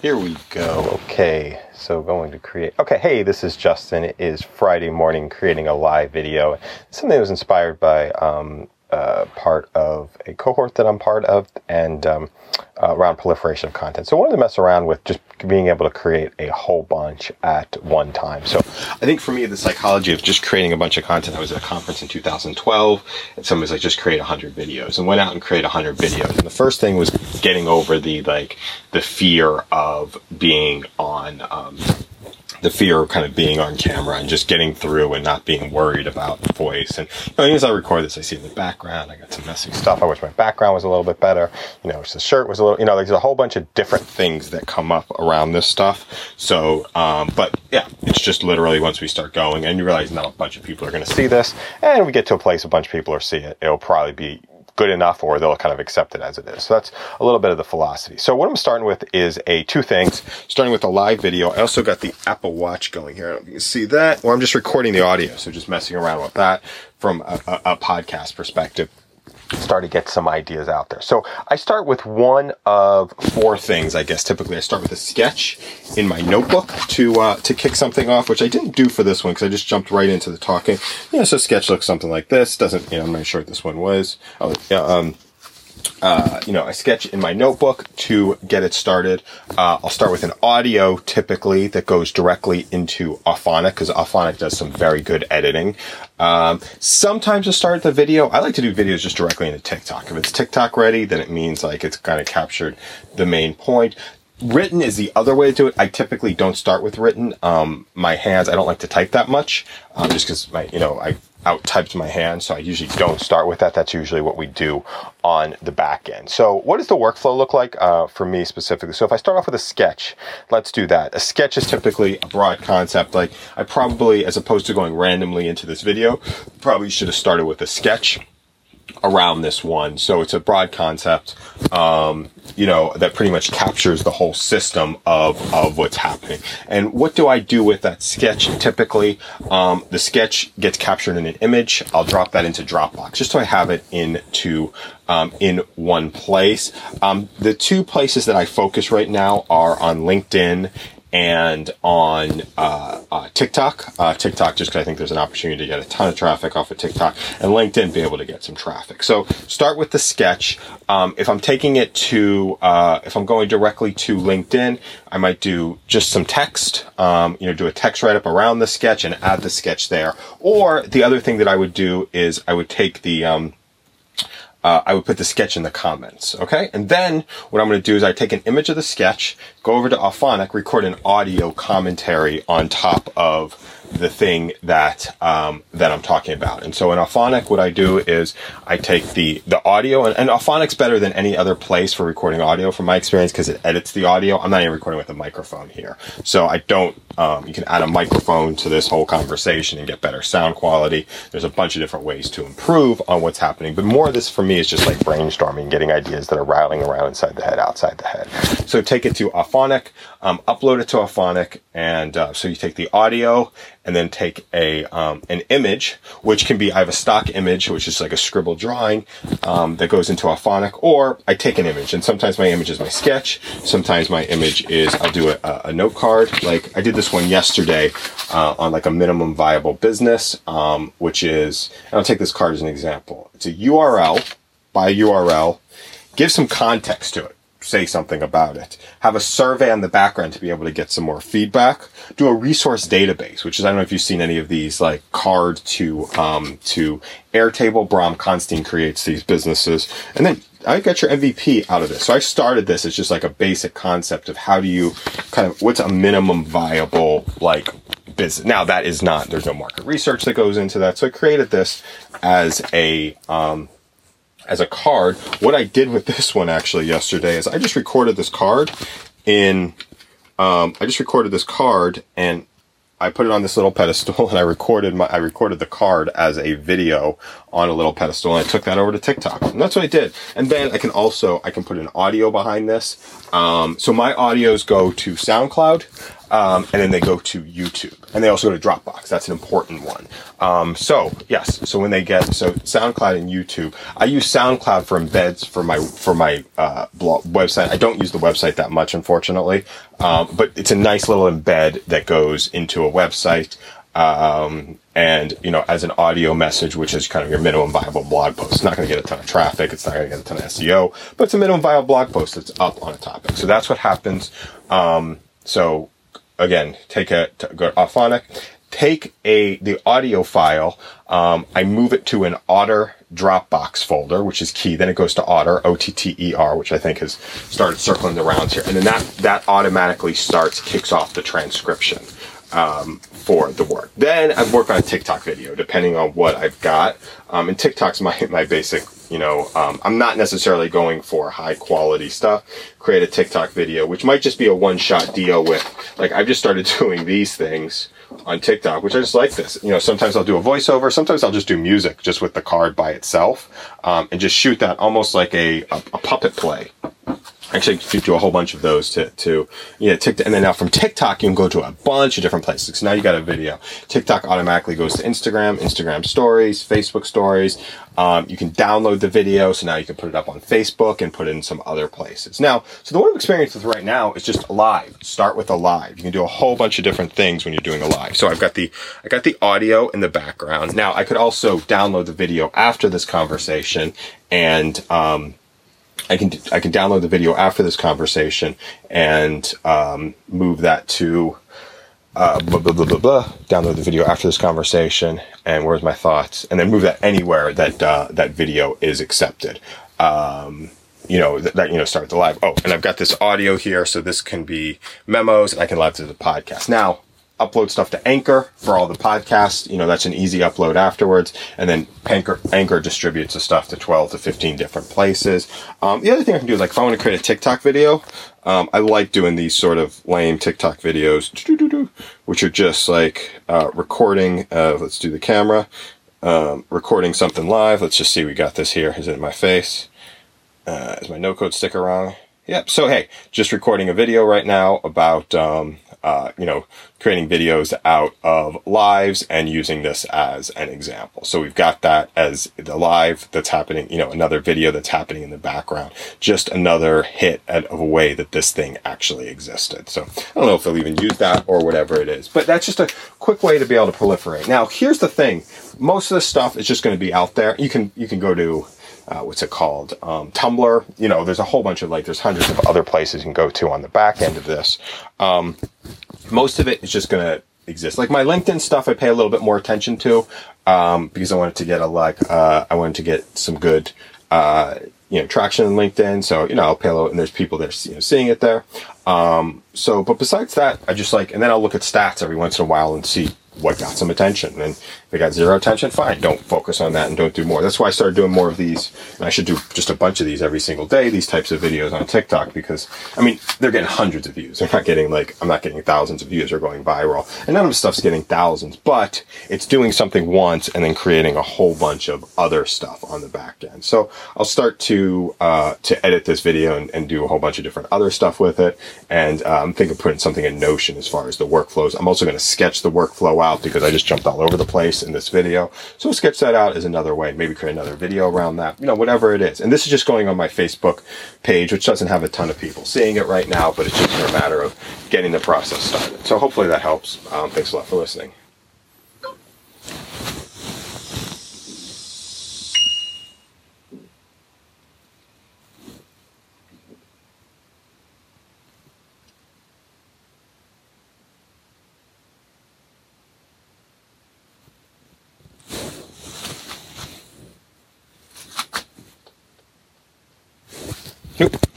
Here we go. Okay, so going to create. Okay, hey, this is Justin. It is Friday morning, creating a live video. Something that was inspired by um, uh, part of a cohort that I'm part of, and um, uh, around proliferation of content. So I wanted to mess around with just being able to create a whole bunch at one time. So I think for me, the psychology of just creating a bunch of content. I was at a conference in 2012, and someone was like, "Just create 100 videos," and went out and create 100 videos. And the first thing was getting over the like the fear of being on. Um, the fear of kind of being on camera and just getting through and not being worried about voice. And you know, as I record this, I see in the background, I got some messy stuff. I wish my background was a little bit better. You know, the shirt was a little, you know, there's a whole bunch of different things that come up around this stuff. So, um, but yeah, it's just literally once we start going and you realize not a bunch of people are going to see this and we get to a place a bunch of people are see it, it'll probably be good enough or they'll kind of accept it as it is. So that's a little bit of the philosophy. So what I'm starting with is a two things, starting with a live video. I also got the Apple Watch going here. You can see that, or I'm just recording the audio. So just messing around with that from a, a, a podcast perspective start to get some ideas out there. So I start with one of four things, I guess. Typically, I start with a sketch in my notebook to uh, to kick something off, which I didn't do for this one because I just jumped right into the talking. Yeah, so sketch looks something like this. Doesn't you know? I'm not sure what this one was. Oh, yeah. Um, uh, you know, I sketch in my notebook to get it started. Uh, I'll start with an audio typically that goes directly into Auphonic because Auphonic does some very good editing. Um, sometimes to start the video, I like to do videos just directly into TikTok. If it's TikTok ready, then it means like it's kind of captured the main point. Written is the other way to do it. I typically don't start with written. Um, my hands, I don't like to type that much, um, just because my, you know, I out typed my hand, so I usually don't start with that. That's usually what we do on the back end. So, what does the workflow look like uh, for me specifically? So, if I start off with a sketch, let's do that. A sketch is typically a broad concept. Like, I probably, as opposed to going randomly into this video, probably should have started with a sketch around this one. So it's a broad concept, um, you know, that pretty much captures the whole system of, of what's happening. And what do I do with that sketch? Typically, um, the sketch gets captured in an image. I'll drop that into Dropbox just so I have it into, um, in one place. Um, the two places that I focus right now are on LinkedIn and on uh, uh, TikTok. Uh, TikTok, just because I think there's an opportunity to get a ton of traffic off of TikTok, and LinkedIn be able to get some traffic. So start with the sketch. Um, if I'm taking it to, uh, if I'm going directly to LinkedIn, I might do just some text. Um, you know, do a text write up around the sketch and add the sketch there. Or the other thing that I would do is I would take the um, uh, I would put the sketch in the comments. Okay. And then what I'm going to do is I take an image of the sketch, go over to Auphonic, record an audio commentary on top of the thing that um, that I'm talking about. And so in Auphonic, what I do is I take the the audio, and, and Auphonic's better than any other place for recording audio, from my experience, because it edits the audio. I'm not even recording with a microphone here, so I don't. Um, you can add a microphone to this whole conversation and get better sound quality. There's a bunch of different ways to improve on what's happening, but more of this for me is just like brainstorming, getting ideas that are rattling around inside the head, outside the head. So take it to Auphonic, um, upload it to Auphonic, and uh, so you take the audio and then take a um, an image, which can be I have a stock image, which is like a scribble drawing um, that goes into Auphonic, or I take an image, and sometimes my image is my sketch, sometimes my image is I'll do a, a note card. Like I did this one yesterday uh, on like a minimum viable business, um, which is I'll take this card as an example. It's a URL by URL. Give some context to it say something about it. Have a survey on the background to be able to get some more feedback. Do a resource database, which is I don't know if you've seen any of these like card to um, to Airtable. Bram Kanstein creates these businesses, and then I got your MVP out of this. So I started this as just like a basic concept of how do you kind of what's a minimum viable like business. Now that is not there's no market research that goes into that. So I created this as a um, as a card. What I did with this one actually yesterday is I just recorded this card in, um, I just recorded this card and I put it on this little pedestal and I recorded my, I recorded the card as a video on a little pedestal and I took that over to TikTok. And that's what I did. And then I can also, I can put an audio behind this. Um, so my audios go to SoundCloud. Um, and then they go to YouTube, and they also go to Dropbox. That's an important one. Um, so yes, so when they get so SoundCloud and YouTube, I use SoundCloud for embeds for my for my uh, blog website. I don't use the website that much, unfortunately, um, but it's a nice little embed that goes into a website. Um, and you know, as an audio message, which is kind of your minimum viable blog post. It's not going to get a ton of traffic. It's not going to get a ton of SEO, but it's a minimum viable blog post that's up on a topic. So that's what happens. Um, so again, take a go Auphonic, take a the audio file. Um, I move it to an Otter Dropbox folder, which is key. Then it goes to Otter, O T T E R, which I think has started circling the rounds here, and then that that automatically starts kicks off the transcription. Um, for the work. Then I work on a TikTok video, depending on what I've got. Um, and TikTok's my, my basic, you know, um, I'm not necessarily going for high quality stuff. Create a TikTok video, which might just be a one shot deal with, like, I've just started doing these things on TikTok, which I just like this. You know, sometimes I'll do a voiceover, sometimes I'll just do music just with the card by itself, um, and just shoot that almost like a, a, a puppet play actually do a whole bunch of those to, to yeah, TikTok. And then now from TikTok, you can go to a bunch of different places. So now you got a video. TikTok automatically goes to Instagram, Instagram stories, Facebook stories. Um, you can download the video. So now you can put it up on Facebook and put it in some other places. Now, so the one I'm experiencing with right now is just live. Start with a live. You can do a whole bunch of different things when you're doing a live. So I've got the, I got the audio in the background. Now I could also download the video after this conversation and, um, I can I can download the video after this conversation and um, move that to uh, blah, blah, blah, blah, blah, download the video after this conversation and where's my thoughts? And then move that anywhere that uh, that video is accepted. Um, you know that, that, you know start the live. Oh and i've got this audio here so this can be memos and i can live to the podcast. Now upload stuff to Anchor for all the podcasts. You know, that's an easy upload afterwards. And then Anchor, Anchor distributes the stuff to 12 to 15 different places. Um, the other thing I can do is like if I want to create a TikTok video, um, I like doing these sort of lame TikTok videos, which are just like uh, recording. Let's do the camera. Um, recording something live. Let's just see. We got this here. Is it in my face? Uh, is my no code sticker wrong? Yep. So hey, just recording a video right now about um, uh, you know, creating videos out of lives and using this as an example. So we've got that as the live that's happening, you know, another video that's happening in the background, just another hit at, of a way that this thing actually existed. So I don't know if they'll even use that or whatever it is, but that's just a quick way to be able to proliferate. Now, here's the thing. Most of this stuff is just going to be out there. You can, you can go to, uh, what's it called? Um, Tumblr. You know, there's a whole bunch of like, there's hundreds of other places you can go to on the back end of this. Um, most of it is just going to exist. Like my LinkedIn stuff, I pay a little bit more attention to, um, because I wanted to get a like, uh, I wanted to get some good, uh, you know, traction in LinkedIn. So, you know, I'll pay a little, and there's people that are you know, seeing it there. Um, so, but besides that, I just like, and then I'll look at stats every once in a while and see what got some attention. And if it got zero attention, fine. Don't focus on that and don't do more. That's why I started doing more of these. And I should do just a bunch of these every single day, these types of videos on TikTok because, I mean, they're getting hundreds of views. They're not getting like, I'm not getting thousands of views. They're going viral. And none of the stuff's getting thousands, but it's doing something once and then creating a whole bunch of other stuff on the back end. So I'll start to, uh, to edit this video and, and do a whole bunch of different other stuff with it. And uh, I'm thinking of putting something in Notion as far as the workflows. I'm also going to sketch the workflow out because I just jumped all over the place in this video. So sketch that out as another way. Maybe create another video around that, you know, whatever it is. And this is just going on my Facebook page, which doesn't have a ton of people seeing it right now, but it's just a matter of getting the process started. So hopefully that helps. Um, thanks a lot for listening. Nope